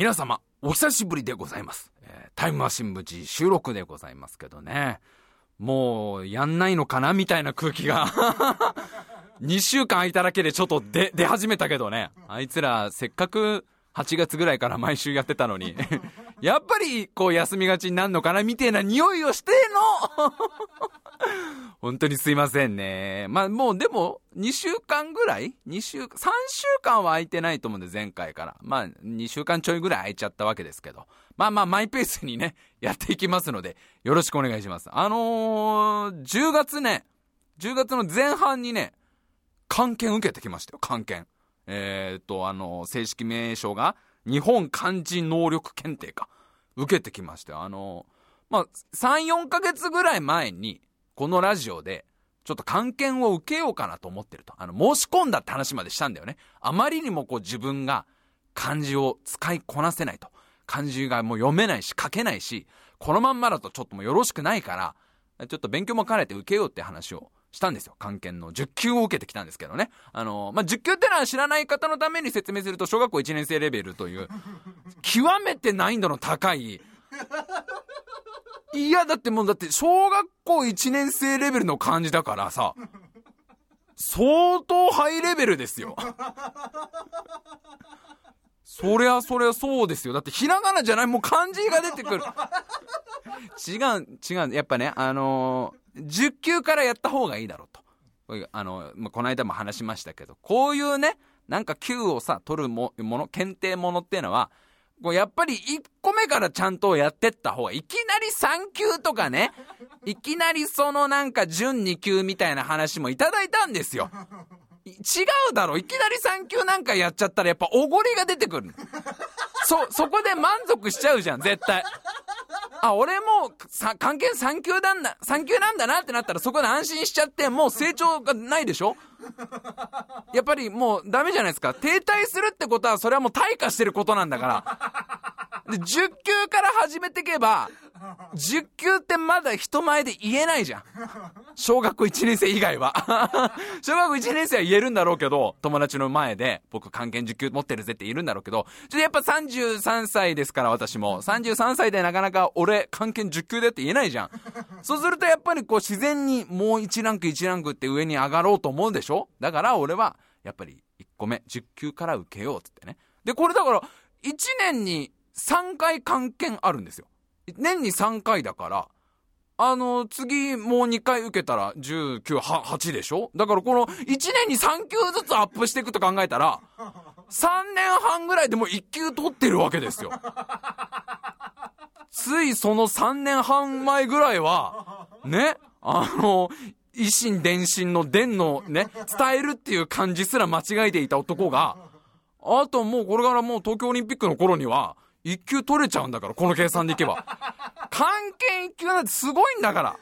皆様、お久しぶりでございます。えータイムマシン部チ収録でございますけどね。もう、やんないのかなみたいな空気が。2週間空いただけでちょっと出、出始めたけどね。あいつら、せっかく8月ぐらいから毎週やってたのに。やっぱり、こう、休みがちになるのかなみたいな匂いをしての 本当にすいませんね。まあもうでも、2週間ぐらい ?2 週、3週間は空いてないと思うんで、前回から。まあ、2週間ちょいぐらい空いちゃったわけですけど。まあまあ、マイペースにね、やっていきますので、よろしくお願いします。あのー、10月ね、10月の前半にね、関検受けてきましたよ、関検。えー、っと、あの正式名称が、日本漢字能力検定か。受けてきましたよ。あのーまあ、3、4ヶ月ぐらい前に、このラジオで、ちょっと関検を受けようかなと思ってると。あの、申し込んだって話までしたんだよね。あまりにもこう自分が漢字を使いこなせないと。漢字がもう読めないし書けないし、このまんまだとちょっともうよろしくないから、ちょっと勉強も兼ねて受けようって話をしたんですよ。関検の10級を受けてきたんですけどね。あの、まあ、10級ってのは知らない方のために説明すると、小学校1年生レベルという、極めて難易度の高い、いや、だってもうだって小学校1年生レベルの漢字だからさ、相当ハイレベルですよ。そりゃそりゃそうですよ。だってひらがなじゃない、もう漢字が出てくる。違う、違う。やっぱね、あのー、10級からやった方がいいだろうと。あの、まあ、この間も話しましたけど、こういうね、なんか級をさ、取るももの、検定ものっていうのは、こうやっぱり1個目からちゃんとやってった方が、いきなり3級とかね、いきなりそのなんか準2級みたいな話もいただいたんですよ。違うだろいきなり3級なんかやっちゃったらやっぱおごりが出てくる。そ、そこで満足しちゃうじゃん、絶対。あ、俺も、さ、関係3級なんだ、3級なんだなってなったらそこで安心しちゃって、もう成長がないでしょ？やっぱりもうダメじゃないですか。停滞するってことは、それはもう退化してることなんだから。で、10級から始めていけば、10級ってまだ人前で言えないじゃん。小学校1年生以外は。小学校1年生は言えるんだろうけど、友達の前で、僕関係10級持ってるぜって言えるんだろうけど、ちょっとやっぱ33歳ですから私も。33歳でなかなか俺関係10級でって言えないじゃん。そうするとやっぱりこう自然にもう1ランク1ランクって上に上がろうと思うでしょ？だから俺は、やっぱり1個目、10級から受けようっつってね。で、これだから、1年に3回関係あるんですよ。年に3回だから、あの、次もう2回受けたら19、8でしょ？だからこの1年に3級ずつアップしていくと考えたら、3年半ぐらいでもう1級取ってるわけですよ。ついその3年半前ぐらいは、ね、あの、維新伝心の伝のね、伝えるっていう漢字すら間違えていた男が、あともうこれからもう東京オリンピックの頃には、一級取れちゃうんだから、この計算でいけば。関係一級なんてすごいんだから。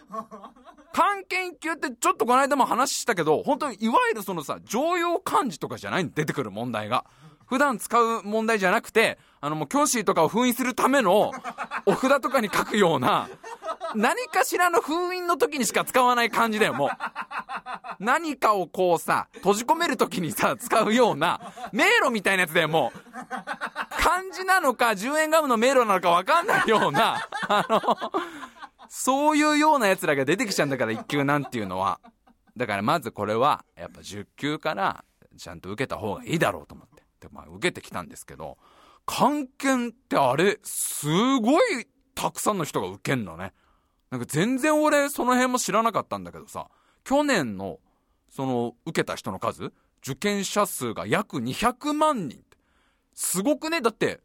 関係一級ってちょっとこの間も話したけど、本当にいわゆるそのさ、常用漢字とかじゃないの出てくる問題が。普段使う問題じゃなくて、あのもう教師とかを封印するための お札とかに書くような、何かしらの封印の時にしか使わない漢字だよ、もう。何かをこうさ、閉じ込める時にさ、使うような、迷路みたいなやつだよ、もう。漢字なのか、10円ガムの迷路なのかわかんないような、あの、そういうような奴らが出てきちゃうんだから、1級なんていうのは。だからまずこれは、やっぱ10級から、ちゃんと受けた方がいいだろうと思って。で、まあ、受けてきたんですけど、関係ってあれ、すごいたくさんの人が受けんのね。なんか全然俺、その辺も知らなかったんだけどさ、去年の、その、受けた人の数受験者数が約200万人って。すごくね？だって、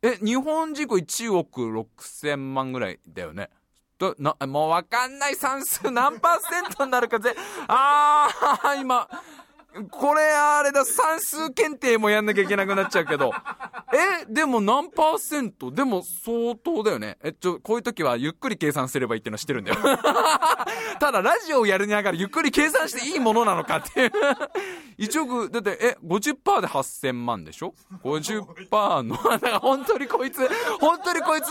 え、日本人口1億6千万ぐらいだよね。だな、もうわかんない算数何パーセントになるかぜ、あー、今、これあれだ、算数検定もやんなきゃいけなくなっちゃうけど。え、でも何パーセント？でも相当だよね。え、ちょ、こういう時はゆっくり計算すればいいってのは知ってるんだよ。ただラジオをやりながらゆっくり計算していいものなのかっていう。1億、だって、え、50%で8000万でしょ ?50% の、だから本当にこいつ、本当にこいつ、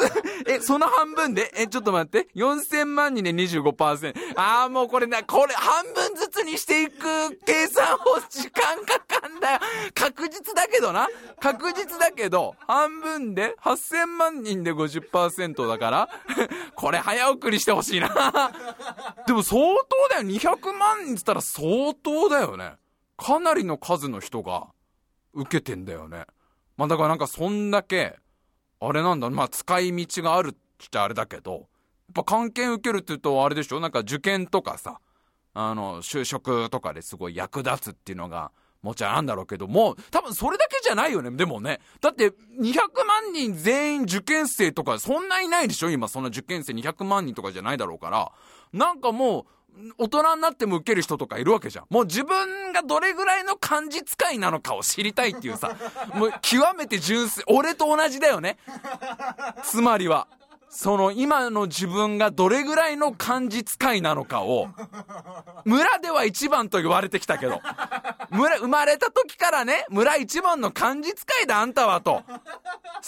え、その半分で、え、ちょっと待って、4000万にね25%。ああ、もうこれな、これ半分ずつにしていく計算時間かかんだよ。確実だけどな。確実だけど、半分で8000万人で50%だから、これ早送りしてほしいな。でも相当だよ。200万人っつったら相当だよね。かなりの数の人が受けてんだよね。まあだからなんかそんだけ、あれなんだ、まあ使い道があるっちゃあれだけど、やっぱ関係受けるって言うとあれでしょ？なんか受験とかさ、あの、就職とかですごい役立つっていうのが、もちろんあるんだろうけども、多分それだけじゃないよね。でもね。だって200万人全員受験生とかそんないないでしょ？今そんな受験生200万人とかじゃないだろうから。なんかもう、大人になっても受ける人とかいるわけじゃん。もう自分がどれぐらいの漢字使いなのかを知りたいっていうさ、もう極めて純粋、俺と同じだよね。つまりは。その今の自分がどれぐらいの漢字使いなのかを、村では一番と言われてきたけど、村、生まれた時からね、村一番の漢字使いだあんたはと、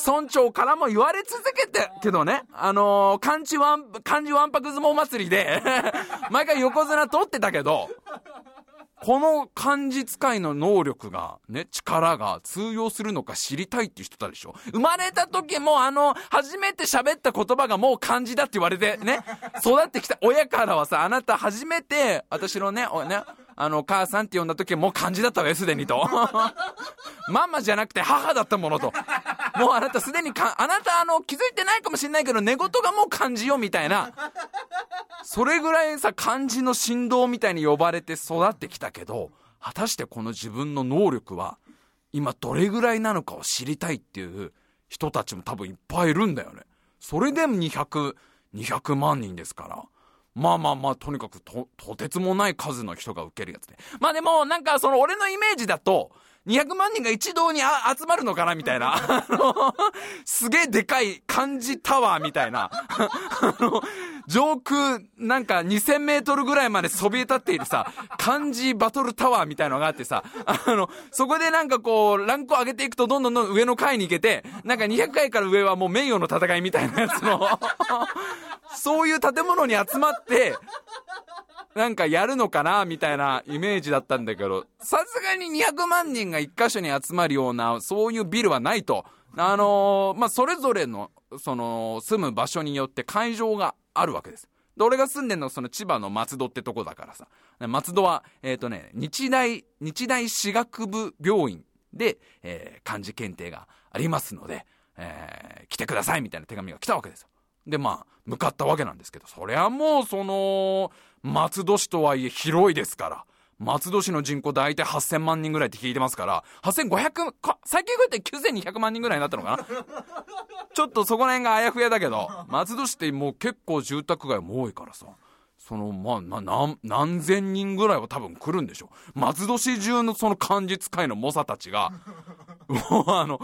村長からも言われ続けて、けどね、あのー、漢字ワン、漢字わんぱく相撲祭りで毎回横綱通ってたけど、この漢字使いの能力が、ね、力が通用するのか知りたいっていう人たでしょ。生まれた時もあの、初めて喋った言葉がもう漢字だって言われて、ね、育ってきた。親からはさ、あなた初めて、私のね、おね、あの、母さんって呼んだ時はもう漢字だったわよ、すでにと。ママじゃなくて母だったものと。もうあなたすでにか、あなたあの、気づいてないかもしれないけど、寝言がもう漢字よ、みたいな。それぐらいさ、漢字の振動みたいに呼ばれて育ってきたけど、果たしてこの自分の能力は、今どれぐらいなのかを知りたいっていう人たちも多分いっぱいいるんだよね。それでも200、200万人ですから。まあまあまあ、とにかくと、とてつもない数の人が受けるやつで。まあでも、なんかその俺のイメージだと、200万人が一堂に集まるのかなみたいな。あの、すげえでかい漢字タワーみたいな。あの、上空なんか2000メートルぐらいまでそびえ立っているさ、漢字バトルタワーみたいのがあってさ、あの、そこでなんかこう、ランクを上げていくとどんどんどん上の階に行けて、なんか200階から上はもう名誉の戦いみたいなやつのそういう建物に集まって、なんかやるのかなみたいなイメージだったんだけど、さすがに200万人が一箇所に集まるような、そういうビルはないと。あのー、まあ、それぞれの、その、住む場所によって会場があるわけです。で、俺が住んでんのその千葉の松戸ってとこだからさ。松戸は、えっ、ー、とね、日大、日大歯学部病院で、えー、漢字検定がありますので、えー、来てくださいみたいな手紙が来たわけですよ。で、まあ、向かったわけなんですけど、そりゃもう、その、松戸市とはいえ広いですから、松戸市の人口大体8000万人ぐらいって聞いてますから、8500、最近増えて9200万人ぐらいになったのかな。ちょっとそこら辺があやふやだけど、松戸市ってもう結構住宅街も多いからさ、その、まあ、な、何、千人ぐらいは多分来るんでしょう。松戸市中のその漢字使いの猛者たちが、もうあの、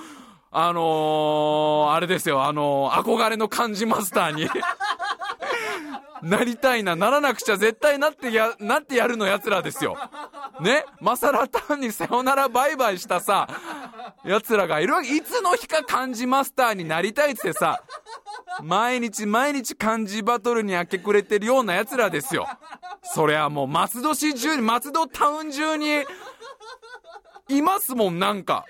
あのー、あれですよ、あのー、憧れの漢字マスターに なりたいな、ならなくちゃ絶対なってや、なってやるの奴らですよ。ね？マサラタンにさよならバイバイしたさ、奴らがいるわけ。いつの日か漢字マスターになりたいってさ、毎日毎日漢字バトルに明け暮れてるような奴らですよ。そりゃもう松戸市中に、松戸タウン中に、いますもん、なんか。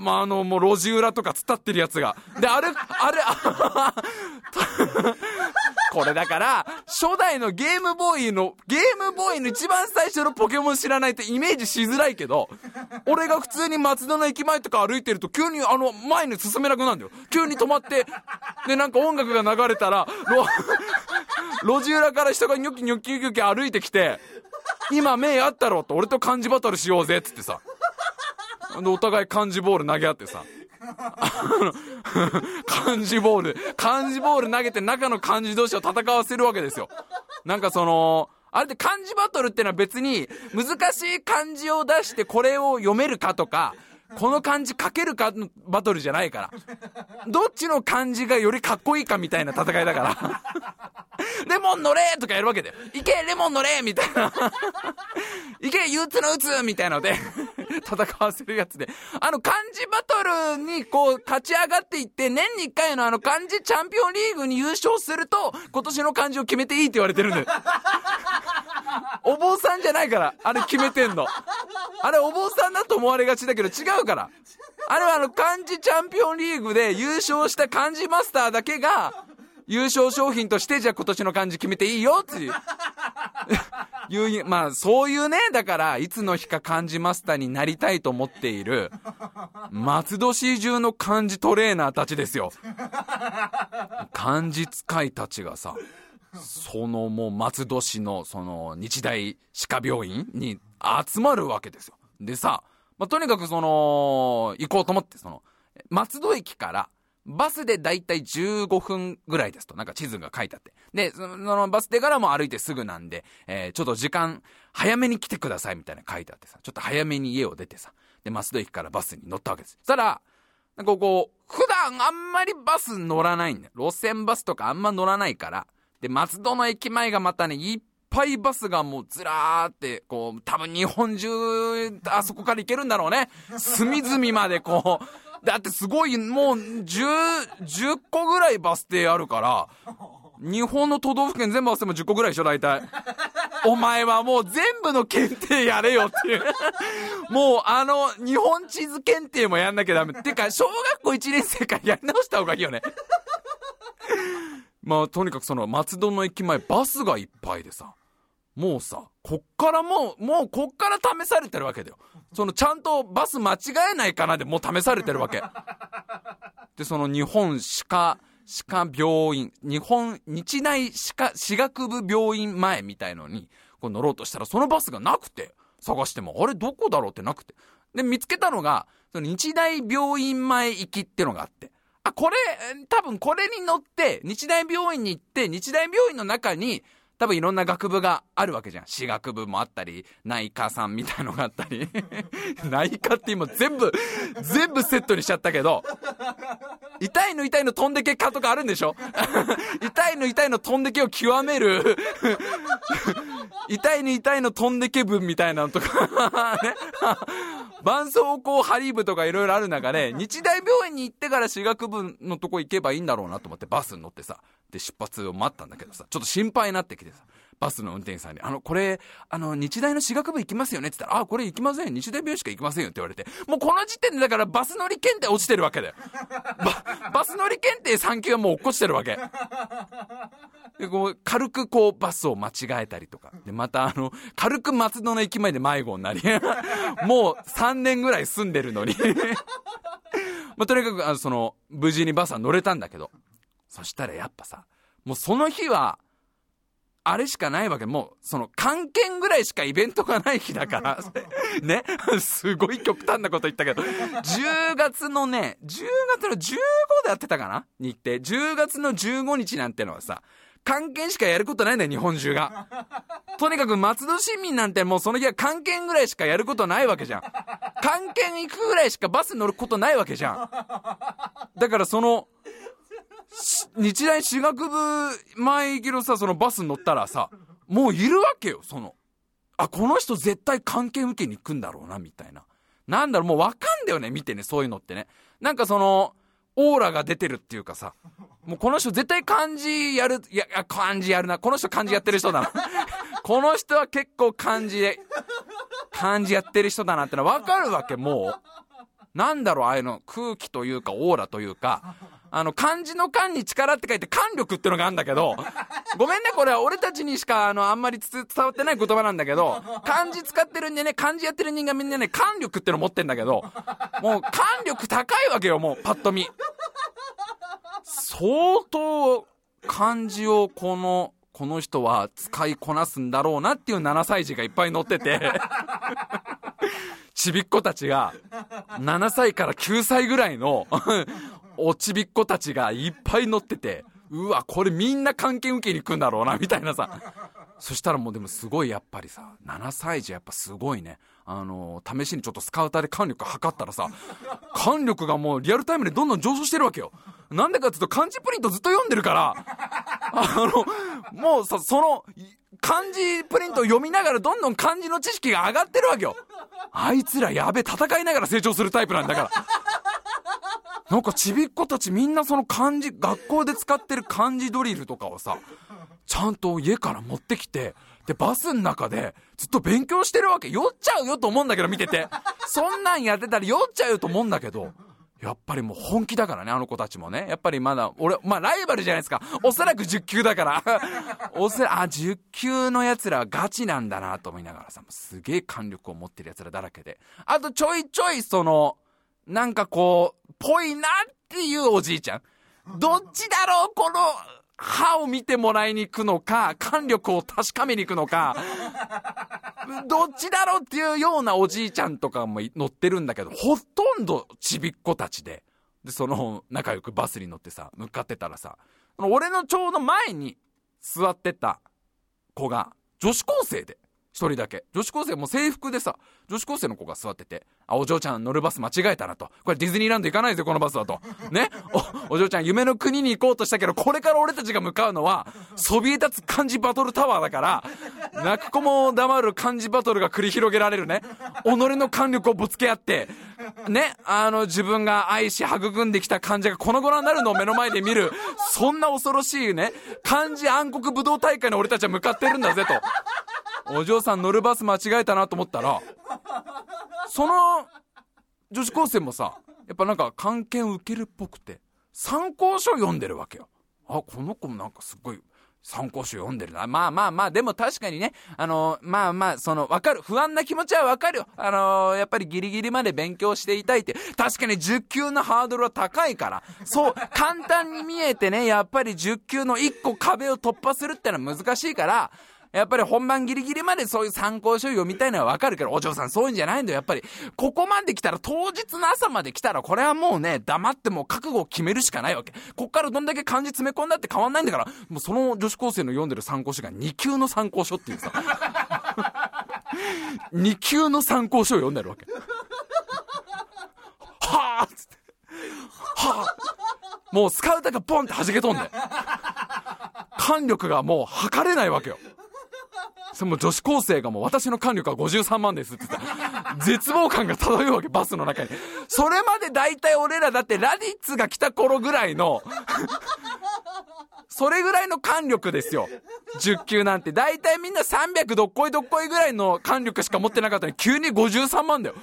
まあ、あの、もう路地裏とか突っ立ってるやつが。で、あれ、あれ、あ これだから、初代のゲームボーイの、ゲームボーイの一番最初のポケモン知らないとイメージしづらいけど、俺が普通に松戸の駅前とか歩いてると急にあの、前に進めなくなるんだよ。急に止まって、で、なんか音楽が流れたら、路 地裏から人がニョキニョキニョキ歩いてきて、今目あったろと俺と漢字バトルしようぜっつってさ。で、お互い漢字ボール投げ合ってさ。漢字ボール、漢字ボール投げて中の漢字同士を戦わせるわけですよ。なんかその、あれって漢字バトルってのは別に難しい漢字を出してこれを読めるかとか、この漢字書けるかバトルじゃないから。どっちの漢字がよりかっこいいかみたいな戦いだから。レモン乗れとかやるわけで。いけレモン乗れみたいな。いけ憂鬱の打つみたいなので戦わせるやつで。あの漢字バトルにこう勝ち上がっていって、年に一回のあの漢字チャンピオンリーグに優勝すると、今年の漢字を決めていいって言われてるんだよ。お坊さんじゃないから、あれ決めてんの。あれお坊さんだと思われがちだけど違うから。あれはあの漢字チャンピオンリーグで優勝した漢字マスターだけが、優勝商品としてじゃあ今年の漢字決めていいよっていう。いう、まあそういうね、だからいつの日か漢字マスターになりたいと思っている、松戸市中の漢字トレーナーたちですよ。漢字使いたちがさ、そのもう松戸市のその日大歯科病院に集まるわけですよ。でさ、まあ、とにかくその、行こうと思って、その、松戸駅から、バスでだいたい15分ぐらいですと、なんか地図が書いてあって。で、そのバス停からも歩いてすぐなんで、えー、ちょっと時間、早めに来てくださいみたいな書いてあってさ、ちょっと早めに家を出てさ、で、松戸駅からバスに乗ったわけです。そしたら、なんかこう、普段あんまりバス乗らないんだよ。路線バスとかあんま乗らないから、で、松戸の駅前がまたね、いっぱいバスがもうずらーって、こう、多分日本中、あそこから行けるんだろうね。隅々までこう、だってすごい、もう、10、10個ぐらいバス停あるから、日本の都道府県全部合わせても10個ぐらいでしょ、大体。お前はもう全部の検定やれよっていう もうあの、日本地図検定もやんなきゃダメ。てか、小学校1年生からやり直した方がいいよね まあ、とにかくその松戸の駅前バスがいっぱいでさ、もうさ、こっからもう、もうこっから試されてるわけだよ。そのちゃんとバス間違えないかなでもう試されてるわけ。で、その日本歯科、歯科病院、日本日大歯科、歯学部病院前みたいのに、こう乗ろうとしたらそのバスがなくて、探しても、あれどこだろうってなくて。で、見つけたのが、その日大病院前行きってのがあって。あ、これ、多分これに乗って、日大病院に行って、日大病院の中に、多分いろんな学部があるわけじゃん。私学部もあったり、内科さんみたいのがあったり。内科って今全部、全部セットにしちゃったけど、痛いの痛いの飛んでけかとかあるんでしょ？痛いの痛いの飛んでけを極める 痛いの痛いの飛んでけ分みたいなのとかね。絆創膏ハリー部とかいろいろある中で、日大病院に行ってから歯学部のとこ行けばいいんだろうなと思ってバスに乗ってさ、で出発を待ったんだけどさ、ちょっと心配になってきてさ、バスの運転手さんに、あの、これ、あの、日大の私学部行きますよね？って言ったら、あ、これ行きません。日大病院しか行きませんよって言われて、もうこの時点でだからバス乗り検定落ちてるわけだよ。バ、バス乗り検定3級はもう落っこちてるわけ。で、こう、軽くこう、バスを間違えたりとか。で、またあの、軽く松戸の駅前で迷子になり、もう3年ぐらい住んでるのに まあ、とにかく、あの、その、無事にバスは乗れたんだけど、そしたらやっぱさ、もうその日は、あれしかないわけ。もう、その、関係ぐらいしかイベントがない日だから。ね？すごい極端なこと言ったけど。10月のね、10月の15でやってたかな？日程。10月の15日なんてのはさ、関係しかやることないんだよ、日本中が。とにかく松戸市民なんてもうその日は関係ぐらいしかやることないわけじゃん。関係行くぐらいしかバス乗ることないわけじゃん。だからその、日大私学部前行きのさ、そのバスに乗ったらさ、もういるわけよ、その。あ、この人絶対関係受けに行くんだろうな、みたいな。なんだろう、もうわかんだよね、見てね、そういうのってね。なんかその、オーラが出てるっていうかさ、もうこの人絶対漢字やる、いや、漢字やるな。この人漢字やってる人だな。この人は結構漢字で、漢字やってる人だなってのはわかるわけ、もう。なんだろう、ああいうの、空気というか、オーラというか、あの、漢字の漢に力って書いて漢力ってのがあるんだけど、ごめんね、これは俺たちにしか、あの、あんまり伝わってない言葉なんだけど、漢字使ってるんでね、漢字やってる人間みんなね、漢力っての持ってんだけど、もう漢力高いわけよ、もう、パッと見。相当、漢字をこの、この人は使いこなすんだろうなっていう7歳児がいっぱい乗っててちびっ子たちが、7歳から9歳ぐらいの おちびっ子たちがいっぱい乗ってて、うわ、これみんな関係受けに行くんだろうな、みたいなさ。そしたらもうでもすごいやっぱりさ、7歳児やっぱすごいね。あのー、試しにちょっとスカウターで管力測ったらさ、管力がもうリアルタイムでどんどん上昇してるわけよ。なんでかっていうと漢字プリントずっと読んでるから、あの、もうさ、その、漢字プリントを読みながらどんどん漢字の知識が上がってるわけよ。あいつらやべ、戦いながら成長するタイプなんだから。なんかちびっ子たちみんなその漢字、学校で使ってる漢字ドリルとかをさ、ちゃんと家から持ってきて、で、バスの中でずっと勉強してるわけ。酔っちゃうよと思うんだけど、見てて。そんなんやってたら酔っちゃうよと思うんだけど、やっぱりもう本気だからね、あの子たちもね。やっぱりまだ、俺、まあライバルじゃないですか。おそらく10級だから。おそらく、あ、10級の奴らはガチなんだなと思いながらさ、すげえ感力を持ってる奴らだらけで。あとちょいちょいその、なんかこう、ぽいなっていうおじいちゃん。どっちだろうこの、歯を見てもらいに行くのか、腕力を確かめに行くのか、どっちだろうっていうようなおじいちゃんとかも乗ってるんだけど、ほとんどちびっ子たちで、で、その、仲良くバスに乗ってさ、向かってたらさ、俺のちょうど前に座ってた子が、女子高生で、一人だけ。女子高生も制服でさ、女子高生の子が座ってて、あ、お嬢ちゃん乗るバス間違えたなと。これディズニーランド行かないですよ、このバスだと。ね？お、お嬢ちゃん夢の国に行こうとしたけど、これから俺たちが向かうのは、そびえ立つ漢字バトルタワーだから、泣く子も黙る漢字バトルが繰り広げられるね。己の官力をぶつけ合って、ね、あの、自分が愛し育んできた患者がこの頃になるのを目の前で見る、そんな恐ろしいね、漢字暗黒武道大会に俺たちは向かってるんだぜと。お嬢さん乗るバス間違えたなと思ったら、その女子高生もさ、やっぱなんか関係受けるっぽくて、参考書読んでるわけよ。あ、この子もなんかすごい参考書読んでるな。まあまあまあ、でも確かにね、あの、まあまあ、その、わかる。不安な気持ちはわかるよ。あの、やっぱりギリギリまで勉強していたいって。確かに10級のハードルは高いから。そう、簡単に見えてね、やっぱり10級の1個壁を突破するってのは難しいから、やっぱり本番ギリギリまでそういう参考書読みたいのはわかるけど、お嬢さんそういうんじゃないんだよ。やっぱり、ここまで来たら、当日の朝まで来たら、これはもうね、黙ってもう覚悟を決めるしかないわけ。こっからどんだけ漢字詰め込んだって変わんないんだから、もうその女子高生の読んでる参考書が2級の参考書っていうさ。2級の参考書を読んでるわけ。はぁつって。はぁもうスカウターがボンって弾け飛んで。腕力がもう測れないわけよ。その女子高生がもう私の管力は53万ですって言った。絶望感が漂うわけ、バスの中に。それまで大体俺らだってラディッツが来た頃ぐらいの それぐらいの管力ですよ。10級なんて。大体みんな300どっこいどっこいぐらいの管力しか持ってなかったのに、急に53万だよ。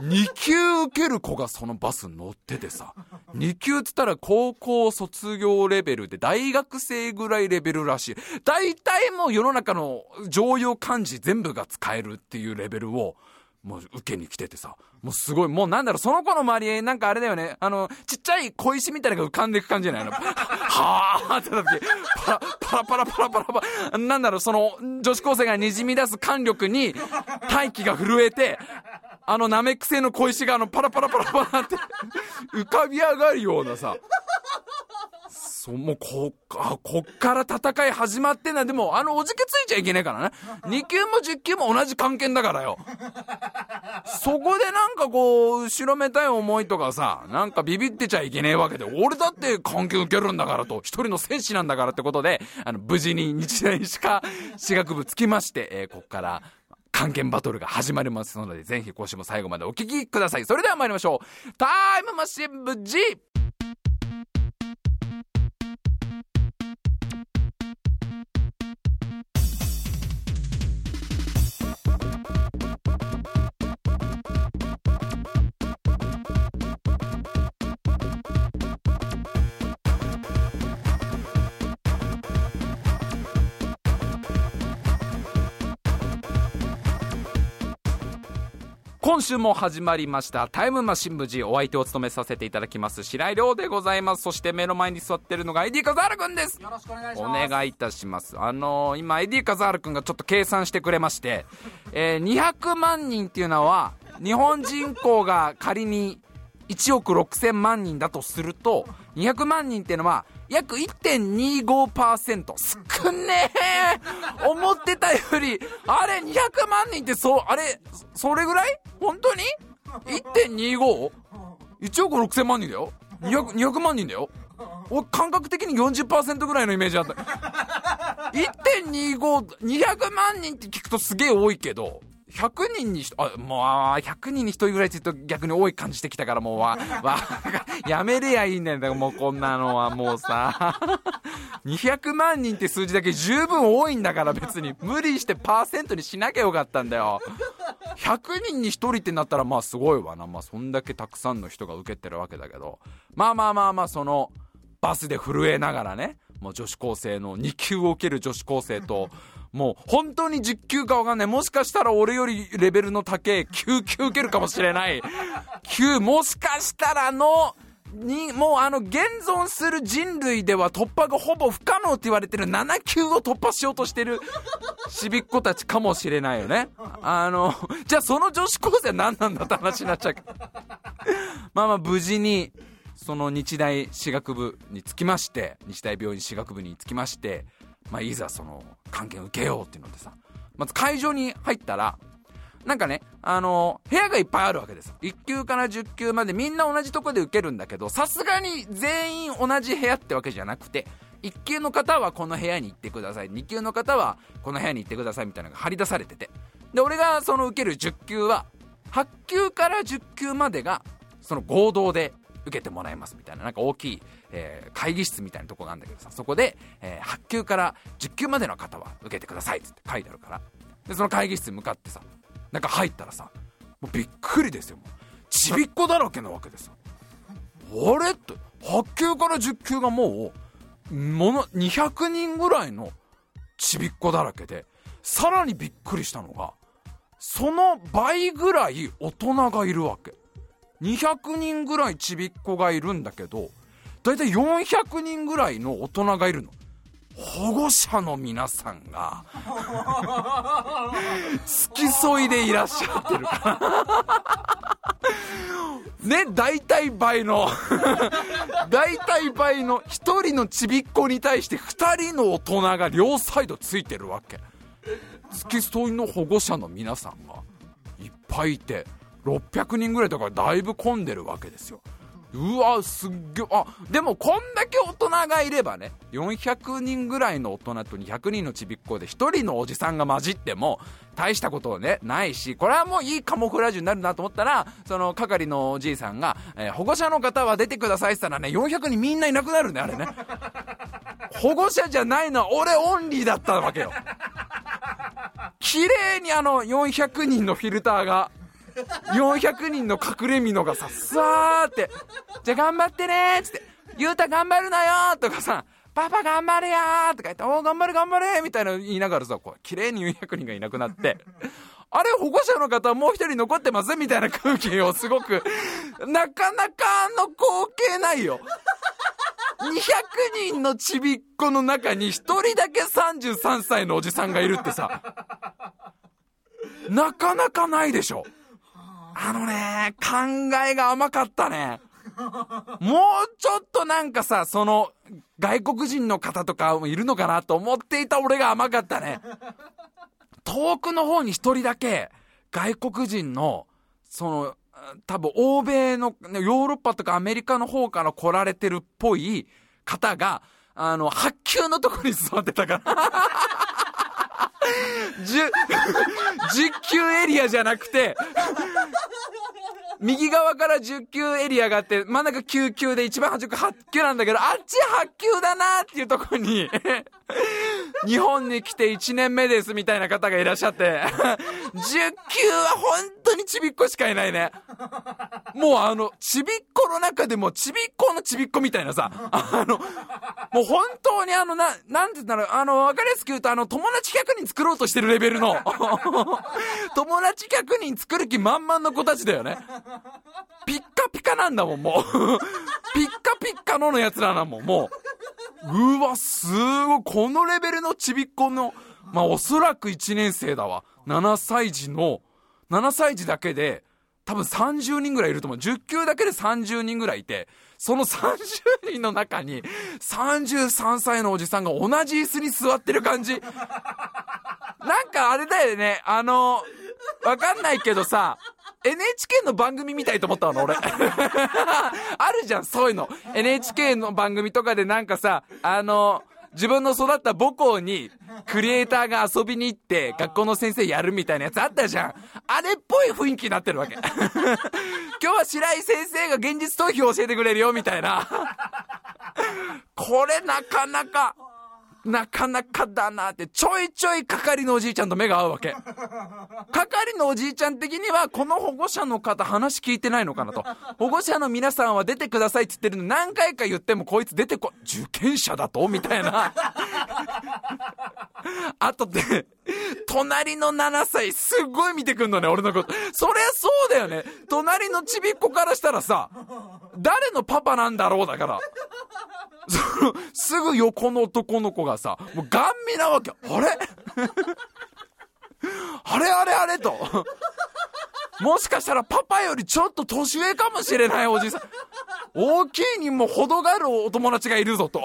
2級受ける子がそのバス乗っててさ、2級っつったら高校卒業レベルで大学生ぐらいレベルらしい。大体もう世の中の常用漢字全部が使えるっていうレベルを、もう受けに来ててさ、もうすごい、もうなんだろう、その子の周り、なんかあれだよね、あの、ちっちゃい小石みたいなのが浮かんでいく感じじゃないの？はぁーってなって、パラ、パラパラパラパラパラ、なんだろう、その、女子高生が滲み出す感力に、大気が震えて、あのナメック星の小石があのパラパラパラパラって 浮かび上がるようなさ、そう、もうこ、あ、こっから戦い始まってんだ。でも、あの、おじけついちゃいけないからね。2級も10級も同じ関係だからよ。そこでなんかこう、後ろめたい思いとかさ、なんかビビってちゃいけねえわけで、俺だって関係受けるんだからと、一人の戦士なんだからってことで、あの、無事に日大歯科歯学部つきまして、えー、こっから、探検バトルが始まりますので、ぜひ今週も最後までお聞きください。それでは参りましょう。タイムマシン部 G! 今週も始まりました。タイムマシン部 G お相手を務めさせていただきます白井亮でございます。そして目の前に座ってるのがエディカザールくんです。よろしくお願いします。お願いいたします。あのー、今エディカザールくんがちょっと計算してくれまして、えー、200万人っていうのは日本人口が仮に1億6000万人だとすると200万人っていうのは約1.25%。少ねえ思ってたより、あれ200万人ってそう、あれ、それぐらい？本当に ?1.25?1 億6000万人だよ。200, 200万人だよ。俺感覚的に40%ぐらいのイメージあった。1.25、200万人って聞くとすげえ多いけど、100人にあ、もう、100人に1人ぐらいって言うと逆に多い感じしてきたからもう、わ、わ、やめれやいいんだよ。もうこんなのはもうさ。200万人って数字だけ十分多いんだから別に。無理してパーセントにしなきゃよかったんだよ。100人に1人ってなったらまあすごいわな。まあそんだけたくさんの人が受けてるわけだけど。まあまあまあまあその、バスで震えながらね、もう女子高生の2級を受ける女子高生と、もう本当に10級かわかんない。もしかしたら俺よりレベルの高い9級受けるかもしれない。9、もしかしたらの、に、もうあの、現存する人類では突破がほぼ不可能って言われてる7級を突破しようとしてるちびっ子たちかもしれないよね。あの、じゃあその女子高生は何なんだって話になっちゃうけど。まあまあ無事に、その日大歯学部につきまして、日大病院歯学部につきまして、まあいざその、関係受けようっていうのでさ、まず会場に入ったら、なんかね、あのー、部屋がいっぱいあるわけです。1級から10級までみんな同じとこで受けるんだけど、さすがに全員同じ部屋ってわけじゃなくて、1級の方はこの部屋に行ってください。2級の方はこの部屋に行ってくださいみたいなのが張り出されてて。で、俺がその受ける10級は、8級から10級までが、その合同で受けてもらいますみたいな、なんか大きい、えー、会議室みたいなとこがあるんだけどさ、そこで、えー、8級から10級までの方は受けてくださいって書いてあるから。で、その会議室に向かってさ、中入ったらさ、もうびっくりですよもう。ちびっこだらけなわけですよ。あれって、8級から10級がもう、もの、200人ぐらいのちびっこだらけで、さらにびっくりしたのが、その倍ぐらい大人がいるわけ。200人ぐらいちびっこがいるんだけど、だいたい400人ぐらいの大人がいるの。保護者の皆さんが、付き添いでいらっしゃってるから。ね、大体倍の大体倍の1人のちびっこに対して2人の大人が両サイドついてるわけ。付き添いの保護者の皆さんがいっぱいいて、600人ぐらいだからだいぶ混んでるわけですよ。うわ、すっげあ、でもこんだけ大人がいればね、400人ぐらいの大人と200人のちびっこで1人のおじさんが混じっても、大したことはね、ないし、これはもういいカモフラージュになるなと思ったら、その係のおじいさんが、えー、保護者の方は出てくださいって言ったらね、400人みんないなくなるね、あれね。保護者じゃないのは俺オンリーだったわけよ。綺麗にあの400人のフィルターが400人の隠れみのがさ、さーって、じゃあ頑張ってねーつって、ゆうた頑張るなよとかさ、パパ頑張れやーとか言って、おー頑張れ頑張れみたいなの言いながらさ、こう、綺麗に400人がいなくなって、あれ、保護者の方もう一人残ってますみたいな空気をすごく、なかなかの光景ないよ。200人のちびっこの中に1人だけ33歳のおじさんがいるってさ、なかなかないでしょ。あのね、考えが甘かったね。もうちょっとなんかさ、その、外国人の方とかもいるのかなと思っていた俺が甘かったね。遠くの方に一人だけ、外国人の、その、多分欧米の、ヨーロッパとかアメリカの方から来られてるっぽい方が、あの、発球のとこに座ってたから、10級エリアじゃなくて、右側から10級エリアがあって、真ん中9級で一番端っこ8級なんだけど、あっち8級だなっていうところに。日本に来て1年目ですみたいな方がいらっしゃって、10級は本当にちびっこしかいないね。もうあの、ちびっこの中でもちびっこのちびっこみたいなさ、あの、もう本当にあの、な、なんて言ったら、あの、わかりやすく言うとあの、友達100人作ろうとしてるレベルの、友達100人作る気満々の子たちだよね。ピッカピカなんだもん、もう。ピッカピッカののやつらなもん、もう。うわ、すごい、このレベルのちびっこの、まあおそらく1年生だわ。7歳児の、7歳児だけで、多分30人ぐらいいると思う。10級だけで30人ぐらいいて、その30人の中に、33歳のおじさんが同じ椅子に座ってる感じ。なんかあれだよね、あの、わかんないけどさ、NHK の番組みたいと思ったの、俺。あるじゃん、そういうの。NHK の番組とかでなんかさ、あの、自分の育った母校にクリエイターが遊びに行って学校の先生やるみたいなやつあったじゃん。あれっぽい雰囲気になってるわけ。今日は白井先生が現実逃避を教えてくれるよみたいな。これなかなか、なかなかだなって、ちょいちょい係のおじいちゃんと目が合うわけ。係のおじいちゃん的には、この保護者の方話聞いてないのかなと。保護者の皆さんは出てくださいって言ってるの何回か言ってもこいつ出てこ、受験者だと？みたいな。あとで、隣の7歳すっごい見てくんのね、俺のこと。そりゃそうだよね。隣のちびっこからしたらさ、誰のパパなんだろうだから。その、すぐ横の男の子がさ、もうガン見なわけ。あれ？あれあれあれと。もしかしたらパパよりちょっと年上かもしれないおじさん。大きいにも程があるお友達がいるぞと。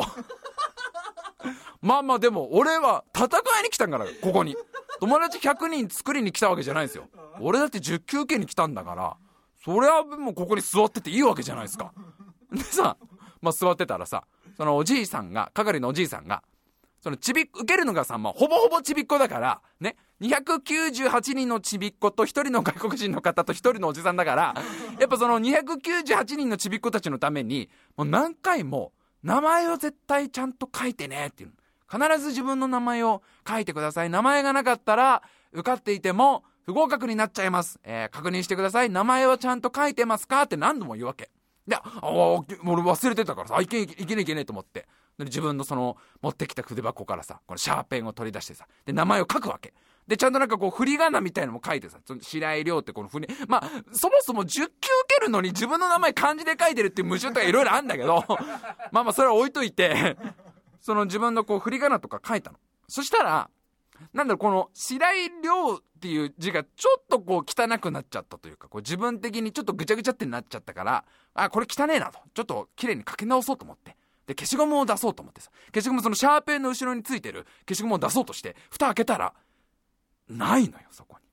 まあまあでも、俺は戦いに来たんから、ここに。友達100人作りに来たわけじゃないんですよ。俺だって10級受けに来たんだから、それはもうここに座ってていいわけじゃないですか。でさ、まあ座ってたらさ、そのおじいさんが、係のおじいさんが、そのちび、受けるのがさ、まあ、ほぼほぼちびっこだから、ね、298人のちびっ子と1人の外国人の方と1人のおじさんだから、やっぱその298人のちびっ子たちのために、もう何回も、名前を絶対ちゃんと書いてねっていう。必ず自分の名前を書いてください。名前がなかったら、受かっていても不合格になっちゃいます。えー、確認してください。名前はちゃんと書いてますか？って何度も言うわけ。で、ああ、俺忘れてたからさ、いけいけいけねいけねえと思って。で自分のその、持ってきた筆箱からさ、このシャーペンを取り出してさ、で、名前を書くわけ。で、ちゃんとなんかこう、振り仮名みたいのも書いてさ、その白井亮ってこの振り、まあ、そもそも10級受けるのに自分の名前漢字で書いてるっていう矛盾とかいろいろあんだけど、まあまあ、それは置いといて、その自分のこう、振り仮名とか書いたの。そしたら、なんだろ、この、白井亮っていう字がちょっとこう汚くなっちゃったというか、こう自分的にちょっとぐちゃぐちゃってなっちゃったから、あ、これ汚えなと。ちょっと綺麗に書き直そうと思って。で、消しゴムを出そうと思ってさ。消しゴムそのシャーペンの後ろについてる消しゴムを出そうとして、蓋開けたら、ないのよ、そこに。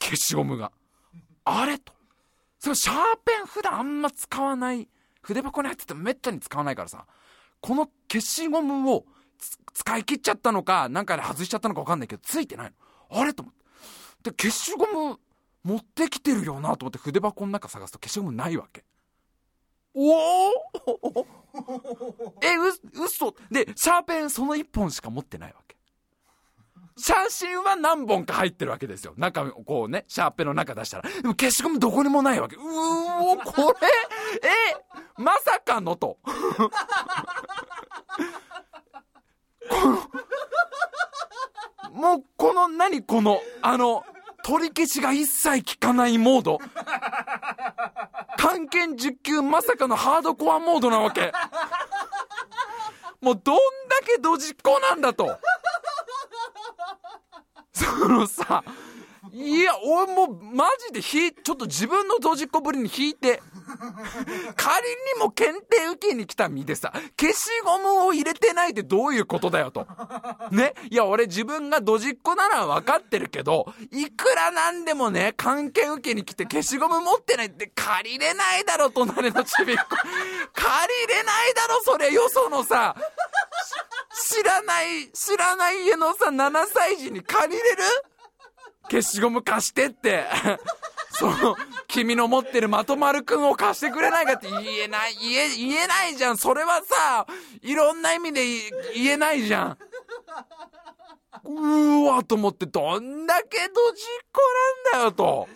消しゴムが。あれと。そのシャーペン普段あんま使わない。筆箱に入っててもめったに使わないからさ。この消しゴムを使い切っちゃったのか、なんかで外しちゃったのかわかんないけど、ついてないの。あれ？と思って。で、消しゴム持ってきてるよなと思って筆箱の中探すと消しゴムないわけ。おお え、う、嘘で、シャーペンその1本しか持ってないわけ。写真は何本か入ってるわけですよ。中、こうね、シャーペンの中出したら。でも消しゴムどこにもないわけ。うおこれ？えまさかのと。もう、この、何この、あの、取り消しが一切効かないモード。探検10級まさかのハードコアモードなわけ。もうどんだけドジっ子なんだと。そのさ、いや、俺もうマジでひ、ちょっと自分のドジっ子ぶりに引いて、仮にも検定受けに来た身でさ、消しゴムを入れてないってどういうことだよと。ね？いや、俺自分がドジっ子なら分かってるけど、いくらなんでもね、関係受けに来て消しゴム持ってないって借りれないだろ、隣のちびっこ。借りれないだろ、それ、よそのさ、知らない、知らない家のさ、7歳児に借りれる？消しゴム貸してって。その、君の持ってるまとまるくんを貸してくれないかって言えない、言え、言えないじゃん。それはさ、いろんな意味で言えないじゃん。うーわと思って、どんだけドジっ子なんだよと。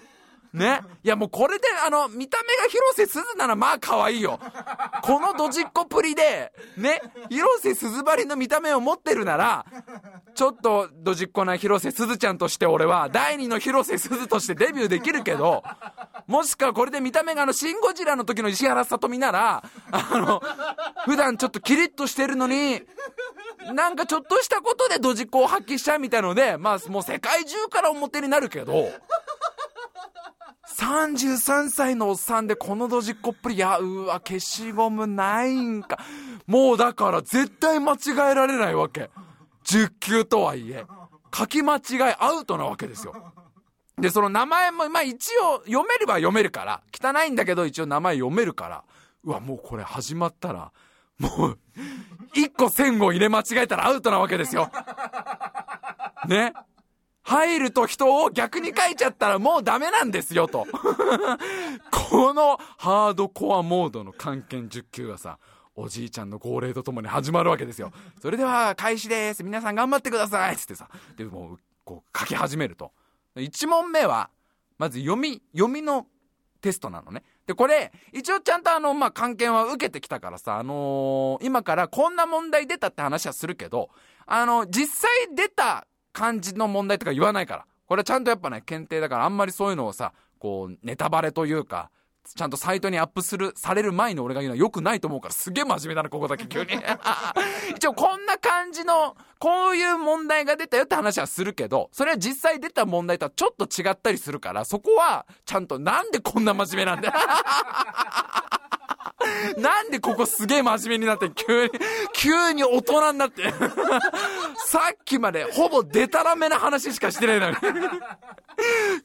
ね。いやもうこれで、あの、見た目が広瀬すずならまあ可愛いよ。このドジっ子プリで、ね、広瀬すずばりの見た目を持ってるなら、ちょっとドジっ子な広瀬すずちゃんとして俺は、第二の広瀬すずとしてデビューできるけど、もしくはこれで見た目があの、シン・ゴジラの時の石原さとみなら、あの、普段ちょっとキリッとしてるのに、なんかちょっとしたことでドジっ子を発揮しちゃうみたいので、まあもう世界中から表になるけど、33歳のおっさんでこのドジっ子っぷり、いや、うわ、消しゴムないんか。もうだから絶対間違えられないわけ。10級とはいえ。書き間違いアウトなわけですよ。で、その名前も、まあ一応読めれば読めるから、汚いんだけど一応名前読めるから、うわ、もうこれ始まったら、もう、一個線を入れ間違えたらアウトなわけですよ。ね？入ると人を逆に書いちゃったらもうダメなんですよと。このハードコアモードの関係10級がさ、おじいちゃんの号令とともに始まるわけですよ。それでは開始です。皆さん頑張ってくださいつってさ。で、もう、こう書き始めると。1問目は、まず読み、読みのテストなのね。で、これ、一応ちゃんとあの、まあ、関係は受けてきたからさ、あのー、今からこんな問題出たって話はするけど、あの、実際出た感じの問題とか言わないから。これはちゃんとやっぱね、検定だからあんまりそういうのをさ、こう、ネタバレというか、ちゃんとサイトにアップする、される前に俺が言うのは良くないと思うから、すげえ真面目だな、ここだけ急に。一応こんな感じの、こういう問題が出たよって話はするけど、それは実際出た問題とはちょっと違ったりするから、そこは、ちゃんとなんでこんな真面目なんだよ。なんでここすげえ真面目になって、急に、急に大人になって。さっきまでほぼデタラメな話しかしてないのに。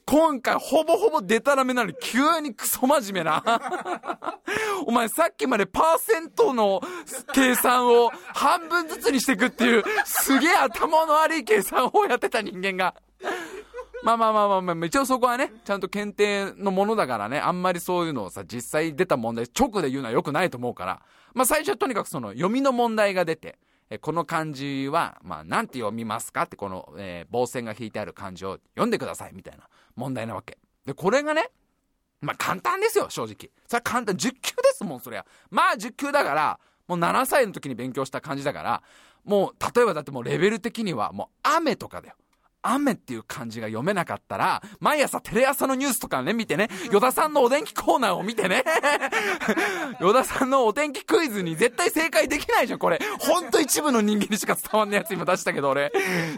今回ほぼほぼデタラメなのに急にクソ真面目な。お前さっきまでパーセントの計算を半分ずつにしていくっていう、すげえ頭の悪い計算をやってた人間が。まあまあまあまあまあ、一応そこはね、ちゃんと検定のものだからね、あんまりそういうのをさ、実際出た問題直で言うのは良くないと思うから、まあ最初はとにかくその読みの問題が出て、えこの漢字は、まあなんて読みますかってこの、えー、棒線が引いてある漢字を読んでくださいみたいな問題なわけ。で、これがね、まあ簡単ですよ、正直。それは簡単。10級ですもん、そりゃ。まあ10級だから、もう7歳の時に勉強した漢字だから、もう、例えばだってもうレベル的には、もう雨とかだよ。雨っていう漢字が読めなかったら、毎朝テレ朝のニュースとかね、見てね、与田さんのお天気コーナーを見てね、与田さんのお天気クイズに絶対正解できないじゃん、これ。ほんと一部の人間にしか伝わんないやつ今出したけど、俺。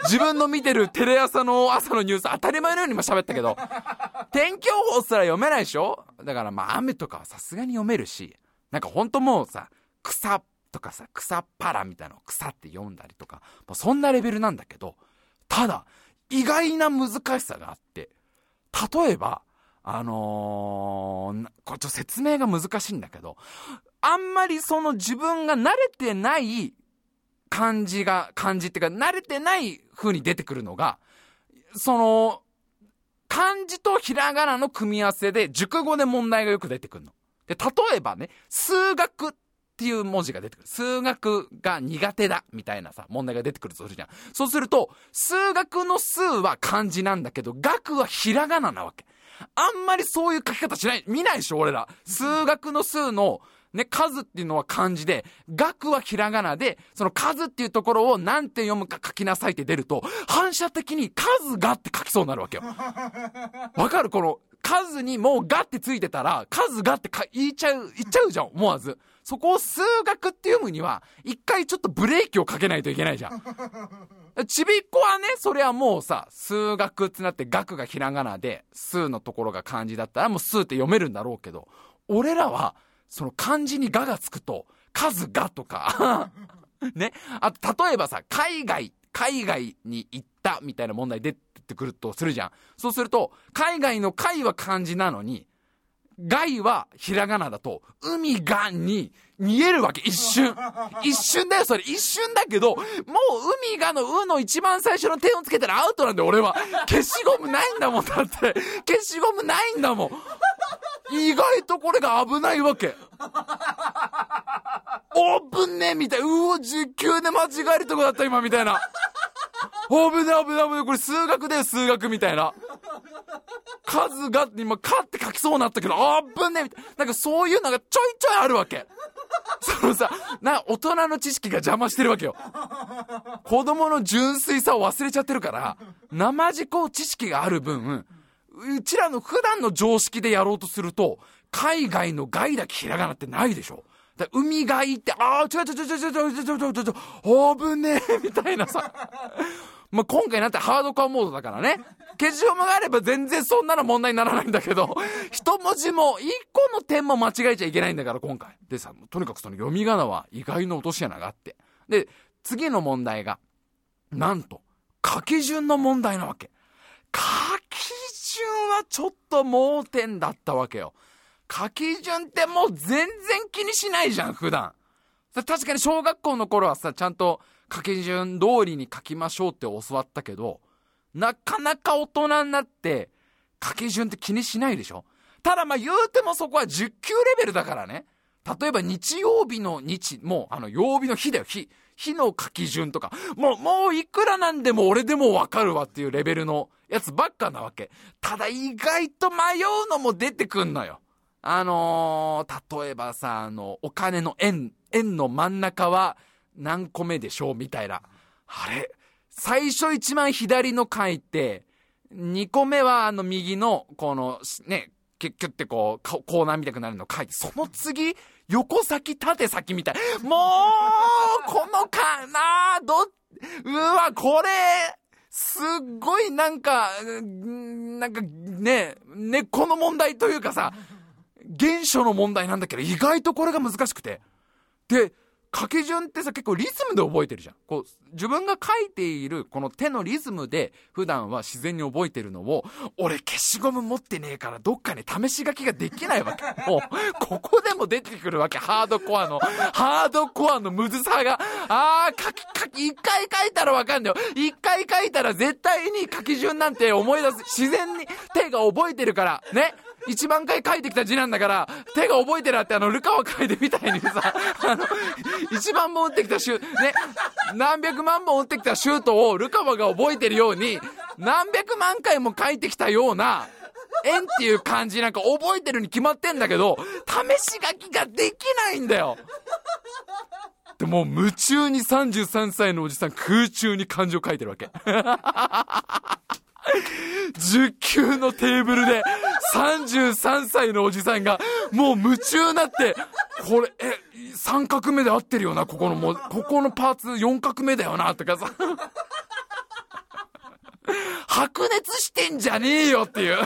自分の見てるテレ朝の朝のニュース当たり前のように今喋ったけど、天気予報すら読めないでしょ？だからまあ雨とかはさすがに読めるし、なんかほんともうさ、草とかさ、草っぱらみたいなの草って読んだりとか、もうそんなレベルなんだけど、ただ、意外な難しさがあって、例えば、あのー、これちょっと説明が難しいんだけど、あんまりその自分が慣れてない漢字が、漢字っていうか慣れてない風に出てくるのが、その、漢字とひらがなの組み合わせで熟語で問題がよく出てくるの。で、例えばね、数学っっていう文字が出てくる。数学が苦手だ、みたいなさ、問題が出てくるとするじゃん。そうすると、数学の数は漢字なんだけど、学はひらがななわけ。あんまりそういう書き方しない、見ないでしょ、俺ら。数学の数の、ね、数っていうのは漢字で、学はひらがなで、その数っていうところを何て読むか書きなさいって出ると、反射的に数がって書きそうになるわけよ。わかる？この、数にもうがってついてたら、数がってか言いちゃう、言っちゃうじゃん、思わず。そこを数学って読むには、一回ちょっとブレーキをかけないといけないじゃん。ちびっこはね、それはもうさ、数学ってなって学がひらがなで、数のところが漢字だったらもう数って読めるんだろうけど、俺らは、その漢字にががつくと、数がとか ね。あと、例えばさ、海外、海外に行ったみたいな問題出てくるとするじゃん。そうすると、海外の海は漢字なのに、外はひらがなだと、海がに見えるわけ、一瞬。一瞬だよ、それ。一瞬だけど、もう海がのうの一番最初の点をつけたらアウトなんだよ、俺は。消しゴムないんだもん、だって。消しゴムないんだもん。意外とこれが危ないわけ。オープンねみたい。うお、10級で間違えるとこだった、今、みたいな。危ね危ね危ね、これ数学だよ、数学みたいな。数が、今、かって書きそうになったけど、あぶねみたいな。なんかそういうのがちょいちょいあるわけ。そのさ、な、大人の知識が邪魔してるわけよ。子供の純粋さを忘れちゃってるから、生地こう知識がある分、うちらの普段の常識でやろうとすると、海外の外だけひらがなってないでしょ。海がいって、ああ、ちょちょちょちょちょちょちょちょちょちょちょ、危ねえ、みたいなさ。まあ、今回なってハードカーモードだからね。消しゴムがあれば全然そんなの問題にならないんだけど、一文字も、一個の点も間違えちゃいけないんだから、今回。でさ、とにかくその読み仮名は意外の落とし穴があって。で、次の問題が、なんと、書き順の問題なわけ。書き順順はちょっと盲点だったわけよ。書き順ってもう全然気にしないじゃん、普段。確かに小学校の頃はさ、ちゃんと書き順通りに書きましょうって教わったけど、なかなか大人になって、書き順って気にしないでしょただまあ言うてもそこは10級レベルだからね。例えば日曜日の日、もうあの曜日の日だよ、日。日の書き順とか、もう、もういくらなんでも俺でもわかるわっていうレベルのやつばっかなわけ。ただ意外と迷うのも出てくんのよ。あのー、例えばさ、あの、お金の円、円の真ん中は何個目でしょうみたいな。あれ最初一番左の書いて、2個目はあの右の、この、ね、キュッキュッてこう、コーナー見たくなるの書いて、その次、横先、縦先みたい。もう、このかなど、うわ、これ、すっごいなんか、なんかね、根っこの問題というかさ、原初の問題なんだけど、意外とこれが難しくて。で、書き順ってさ、結構リズムで覚えてるじゃん。こう、自分が書いているこの手のリズムで普段は自然に覚えてるのを、俺消しゴム持ってねえからどっかに試し書きができないわけ。もう、ここでも出てくるわけ。ハードコアの、ハードコアのむずさが。あー、書き、書き、一回書いたらわかんないよ。一回書いたら絶対に書き順なんて思い出す。自然に手が覚えてるから。ね。一万回書いてきた字なんだから、手が覚えてるってあの、ルカワ書いてみたいにさ、あの、一万本打ってきたシュート、ね、何百万本打ってきたシュートをルカワが覚えてるように、何百万回も書いてきたような、円っていう漢字なんか覚えてるに決まってんだけど、試し書きができないんだよ。でも夢中に33歳のおじさん空中に漢字を書いてるわけ。10級のテーブルで33歳のおじさんがもう夢中になって、これ、え、3画目で合ってるよな、ここのもう、ここのパーツ4画目だよな、とかさ。白熱してんじゃねえよっていう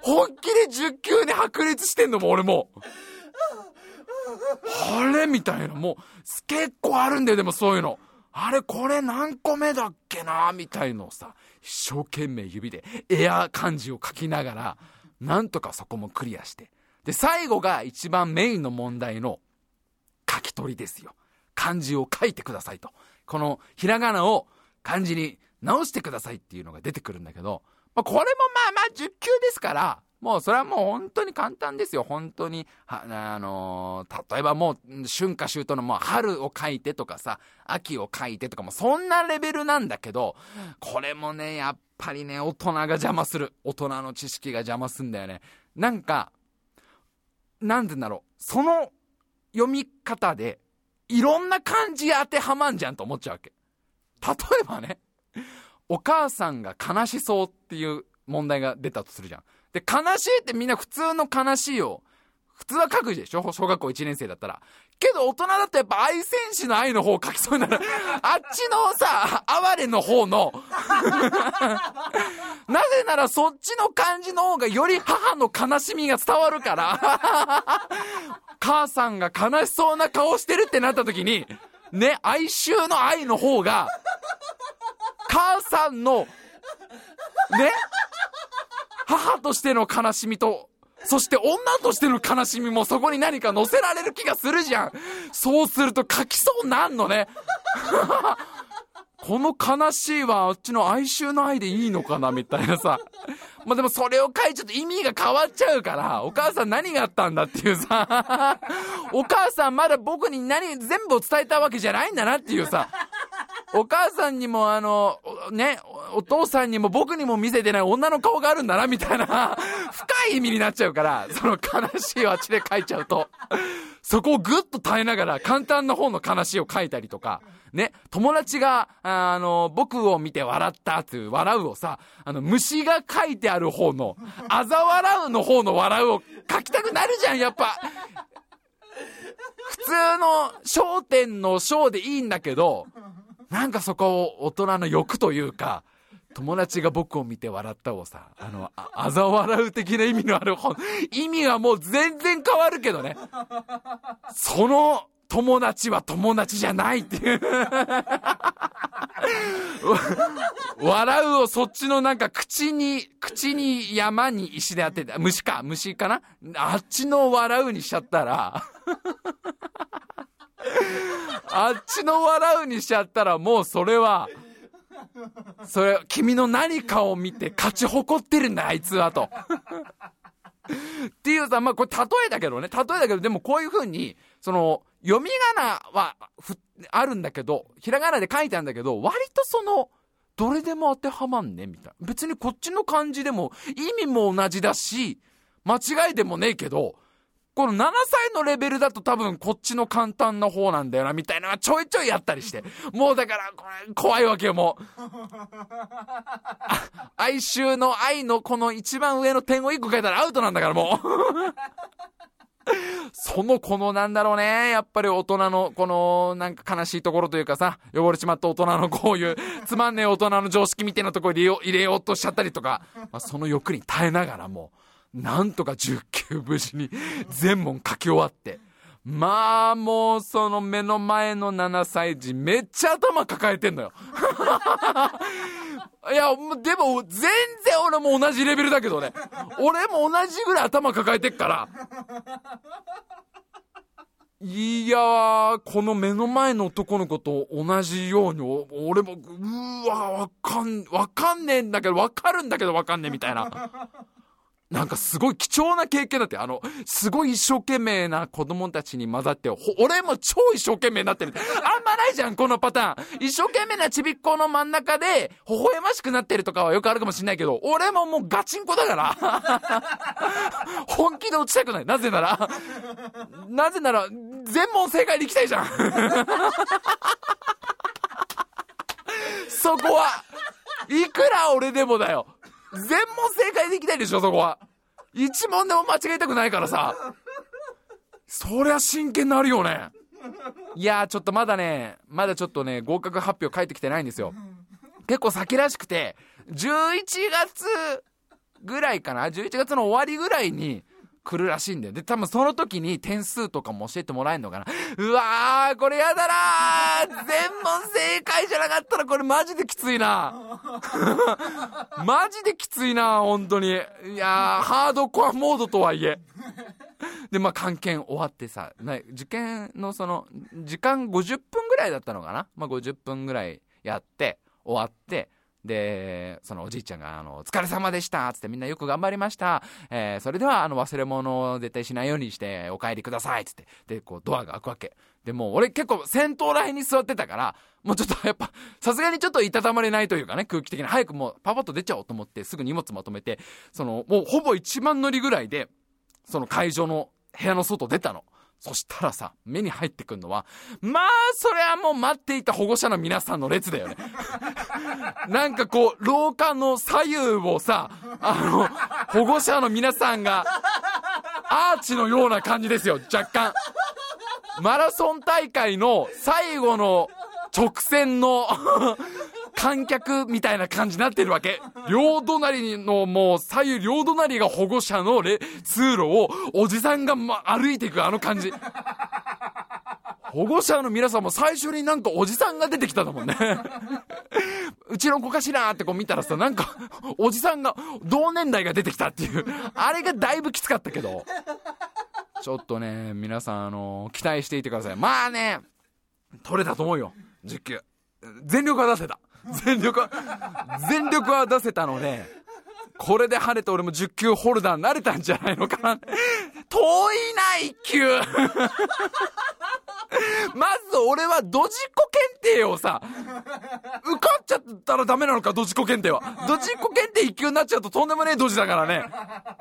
本気で10級に白熱してんのも俺も。あれ？みたいな、もう、結構あるんだよ、でもそういうの。あれこれ何個目だっけなみたいのをさ、一生懸命指でエア漢字を書きながら、なんとかそこもクリアして。で、最後が一番メインの問題の書き取りですよ。漢字を書いてくださいと。このひらがなを漢字に直してくださいっていうのが出てくるんだけど、まあ、これもまあまあ10級ですから、もうそれはもう本当に簡単ですよ。本当に。あのー、例えばもう春夏秋冬のもう春を書いてとかさ、秋を書いてとかもそんなレベルなんだけど、これもね、やっぱりね、大人が邪魔する。大人の知識が邪魔すんだよね。なんか、なんでだろう。その読み方で、いろんな漢字当てはまんじゃんと思っちゃうわけ。例えばね、お母さんが悲しそうっていう問題が出たとするじゃん。で、悲しいってみんな普通の悲しいを、普通は書くでしょ？小学校1年生だったら。けど大人だとやっぱ愛戦士の愛の方を書きそうになる。あっちのさ、哀れの方の なぜならそっちの感じの方がより母の悲しみが伝わるから 母さんが悲しそうな顔してるってなった時に、ね、哀愁の愛の方が、母さんの、ね、母としての悲しみと、そして女としての悲しみもそこに何か乗せられる気がするじゃん。そうすると書きそうなんのね。この悲しいはあっちの哀愁の愛でいいのかなみたいなさ。まあでもそれを書いちゃうと意味が変わっちゃうから、お母さん何があったんだっていうさ、お母さんまだ僕に何、全部を伝えたわけじゃないんだなっていうさ、お母さんにもあの、ね、お父さんにも僕にも見せてない女の顔があるんだな、みたいな、深い意味になっちゃうから、その悲しいをあっちで書いちゃうと、そこをぐっと耐えながら簡単な方の悲しいを書いたりとか、ね、友達が、あの、僕を見て笑ったっていう笑うをさ、あの、虫が書いてある方の、あざ笑うの方の笑うを書きたくなるじゃん、やっぱ。普通の焦点の章でいいんだけど、なんかそこを大人の欲というか、友達が僕を見て笑ったをさ、あの、あ、あざ笑う的な意味のある本、意味はもう全然変わるけどね。その友達は友達じゃないっていう。笑うをそっちのなんか口に、口に山に石で当てて、虫か、虫かな？あっちの笑うにしちゃったら あっちの笑うにしちゃったらもうそれは、それ、君の何かを見て勝ち誇ってるんだ、あいつはと。っていうさ、まあこれ例えだけどね、例えだけど、でもこういう風に、その、読み仮名はあるんだけど、ひらがなで書いてあるんだけど、割とその、どれでも当てはまんねみたいな。別にこっちの漢字でも意味も同じだし、間違いでもねえけど、この7歳のレベルだと多分こっちの簡単な方なんだよな、みたいなのがちょいちょいやったりして。もうだから、これ、怖いわけよ、もう。哀愁の愛のこの一番上の点を1個書いたらアウトなんだから、もう。そのこのなんだろうね、やっぱり大人のこのなんか悲しいところというかさ、汚れちまった大人のこういうつまんねえ大人の常識みたいなところ入れようとしちゃったりとか、まあ、その欲に耐えながらも、なんとか10級無事に全問書き終わって。まあ、もうその目の前の7歳児めっちゃ頭抱えてんのよ。いや、でも全然俺も同じレベルだけどね。俺も同じぐらい頭抱えてっから。いや、この目の前の男の子と同じように、俺も、うわ、わかん、わかんねえんだけど、わかるんだけどわかんねえみたいな。なんかすごい貴重な経験だって、あの、すごい一生懸命な子供たちに混ざって、俺も超一生懸命になってる。あんまないじゃん、このパターン。一生懸命なちびっこの真ん中で、微笑ましくなってるとかはよくあるかもしんないけど、俺ももうガチンコだから。本気で落ちたくない。なぜなら、なぜなら、全問正解でいきたいじゃん。そこは、いくら俺でもだよ。全問正解できないでしょ、そこは。一問でも間違えたくないからさ。そりゃ真剣になるよね。いや、ちょっとまだね、まだちょっとね、合格発表返ってきてないんですよ。結構先らしくて、11月ぐらいかな ?11 月の終わりぐらいに、来るらしいんだよ。で、多分その時に点数とかも教えてもらえんのかな。うわー、これやだなー全問正解じゃなかったらこれマジできついなマジできついな本当に。いやー、ハードコアモードとはいえ。で、まあ、関係終わってさ、受験のその、時間50分ぐらいだったのかなまあ、50分ぐらいやって、終わって、で、そのおじいちゃんが、あの、お疲れ様でしたつってみんなよく頑張りました。えー、それでは、あの、忘れ物を絶対しないようにしてお帰りくださいつって。で、こう、ドアが開くわけ。で、もう俺結構先頭ら辺に座ってたから、もうちょっとやっぱ、さすがにちょっといたたまれないというかね、空気的に早くもうパパッと出ちゃおうと思ってすぐ荷物まとめて、その、もうほぼ1万乗りぐらいで、その会場の部屋の外出たの。そしたらさ、目に入ってくんのは、まあ、それはもう待っていた保護者の皆さんの列だよね。なんかこう、廊下の左右をさ、あの、保護者の皆さんが、アーチのような感じですよ、若干。マラソン大会の最後の直線の観客みたいな感じになってるわけ。両隣のもう左右両隣が保護者の通路をおじさんが、ま、歩いていくあの感じ。保護者の皆さんも最初になんかおじさんが出てきたんだもんね。うちの子かしらってこう見たらさ、なんか、おじさんが、同年代が出てきたっていう。あれがだいぶきつかったけど。ちょっとね、皆さん、あの期待していてください。まあね、取れたと思うよ。10球。全力は出せた。全力は、全力は出せたので、これで跳ねて俺も10球ホルダーになれたんじゃないのかな。遠いな、1球 まず俺はドジっ子検定をさ、受かっちゃったらダメなのか、ドジっ子検定は。ドジっ子検定1級になっちゃうととんでもねえドジだからね。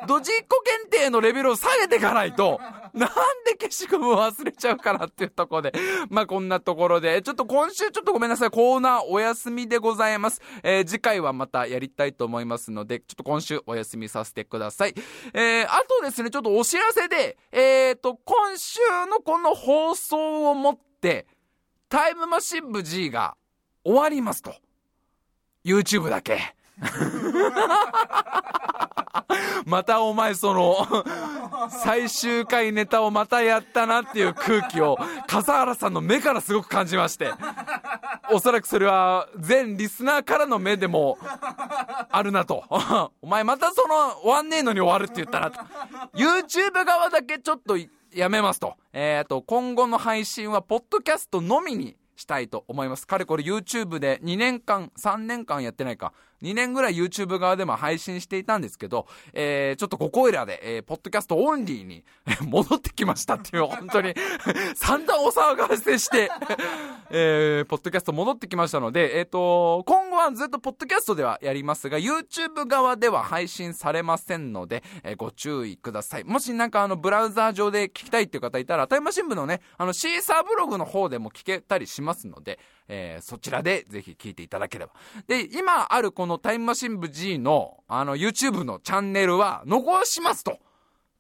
ドジっ子検定のレベルを下げていかないと、なんで消しゴムを忘れちゃうかなっていうとこで。まあこんなところで、ちょっと今週ちょっとごめんなさい、コーナーお休みでございます。えー、次回はまたやりたいと思いますので、ちょっと今週お休みさせてください。えー、あとですね、ちょっとお知らせで、えーと、今週のこの放送をもって、タイムマシン部 G が終わりますと。YouTube だけ。またお前その、最終回ネタをまたやったなっていう空気を、笠原さんの目からすごく感じまして。おそらくそれは、全リスナーからの目でも、あるなと。お前またその、終わんねえのに終わるって言ったなと。YouTube 側だけちょっとやめますと。えっ、ー、と、今後の配信は、ポッドキャストのみにしたいと思います。かれこれ YouTube で2年間、3年間やってないか。2年ぐらい YouTube 側でも配信していたんですけど、えー、ちょっとここいらで、えー、ポッドキャストオンリーに 戻ってきましたっていう、本当に 散々お騒がせしてえー、ポッドキャスト戻ってきましたので、えっ、ー、と、今後はずっとポッドキャストではやりますが、YouTube 側では配信されませんので、えー、ご注意ください。もしなんかあの、ブラウザー上で聞きたいっていう方いたら、タイムマシン部のね、あの、シーサーブログの方でも聞けたりしますので、えー、そちらでぜひ聞いていただければ。で、今あるこのタイムマシン部 G の、あの、YouTube のチャンネルは残しますと。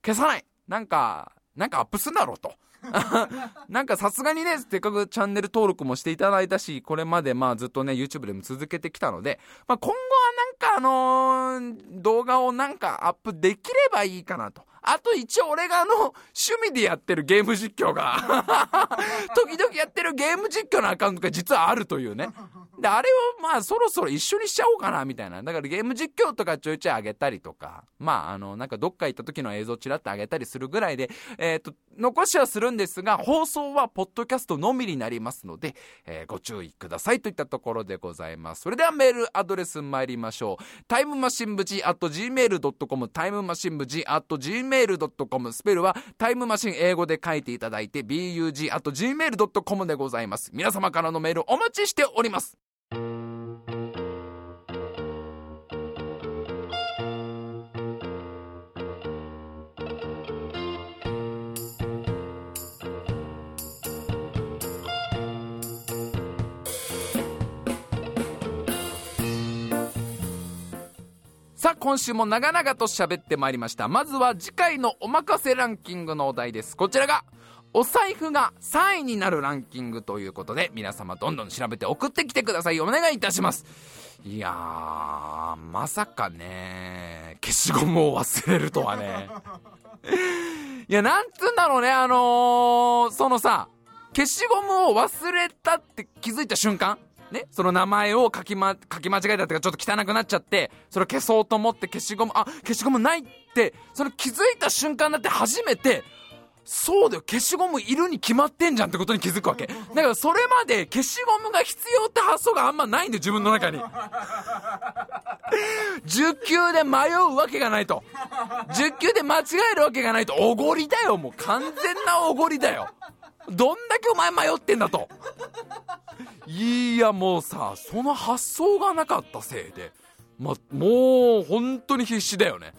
消さない。なんか、なんかアップすんだろうと。なんかさすがにね、せっかくチャンネル登録もしていただいたし、これまでまあずっとね、YouTube でも続けてきたので、まあ今後はなんかあのー、動画をなんかアップできればいいかなと。あと一応俺があの、趣味でやってるゲーム実況が 時々やってるゲーム実況のアカウントが実はあるというね。で、あれをまあそろそろ一緒にしちゃおうかなみたいな。だからゲーム実況とかちょいちょい上げたりとか、まああの、なんかどっか行った時の映像ちらっと上げたりするぐらいで、えっ、ー、と、残しはするんですが、放送はポッドキャストのみになりますので、えー、ご注意くださいといったところでございます。それではメールアドレス参りましょう。タイムマシンブジ at gmail.com タイムマシンブジ at gmail.com スペルはタイムマシン英語で書いていただいて bug at gmail.com でございます。皆様からのメールお待ちしております。さあ、今週も長々と喋ってまいりました。まずは次回のおまかせランキングのお題です。こちらが、お財布が3位になるランキングということで、皆様どんどん調べて送ってきてください。お願いいたします。いやー、まさかね、消しゴムを忘れるとはね。いや、なんつうんだろうね、あのー、そのさ、消しゴムを忘れたって気づいた瞬間ね、その名前を書きま、書き間違えたっていうかちょっと汚くなっちゃって、それを消そうと思って消しゴム、あ、消しゴムないって、その気づいた瞬間だって初めて、そうだよ、消しゴムいるに決まってんじゃんってことに気づくわけ。だからそれまで消しゴムが必要って発想があんまないんだよ、自分の中に。10球で迷うわけがないと。10球で間違えるわけがないと。おごりだよ、もう完全なおごりだよ。どんだけお前迷ってんだと。いや、もうさ、その発想がなかったせいで、ま、もう本当に必死だよね。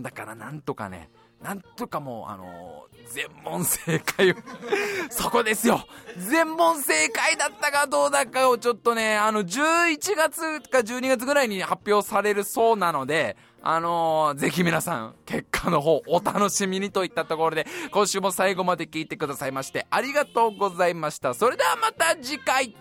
だからなんとかね、なんとかもう、あのー、全問正解を そこですよ全問正解だったかどうだかをちょっとね、あの、11月か12月ぐらいに発表されるそうなので、あのー、ぜひ皆さん、結果の方、お楽しみにといったところで、今週も最後まで聞いてくださいまして、ありがとうございました。それではまた次回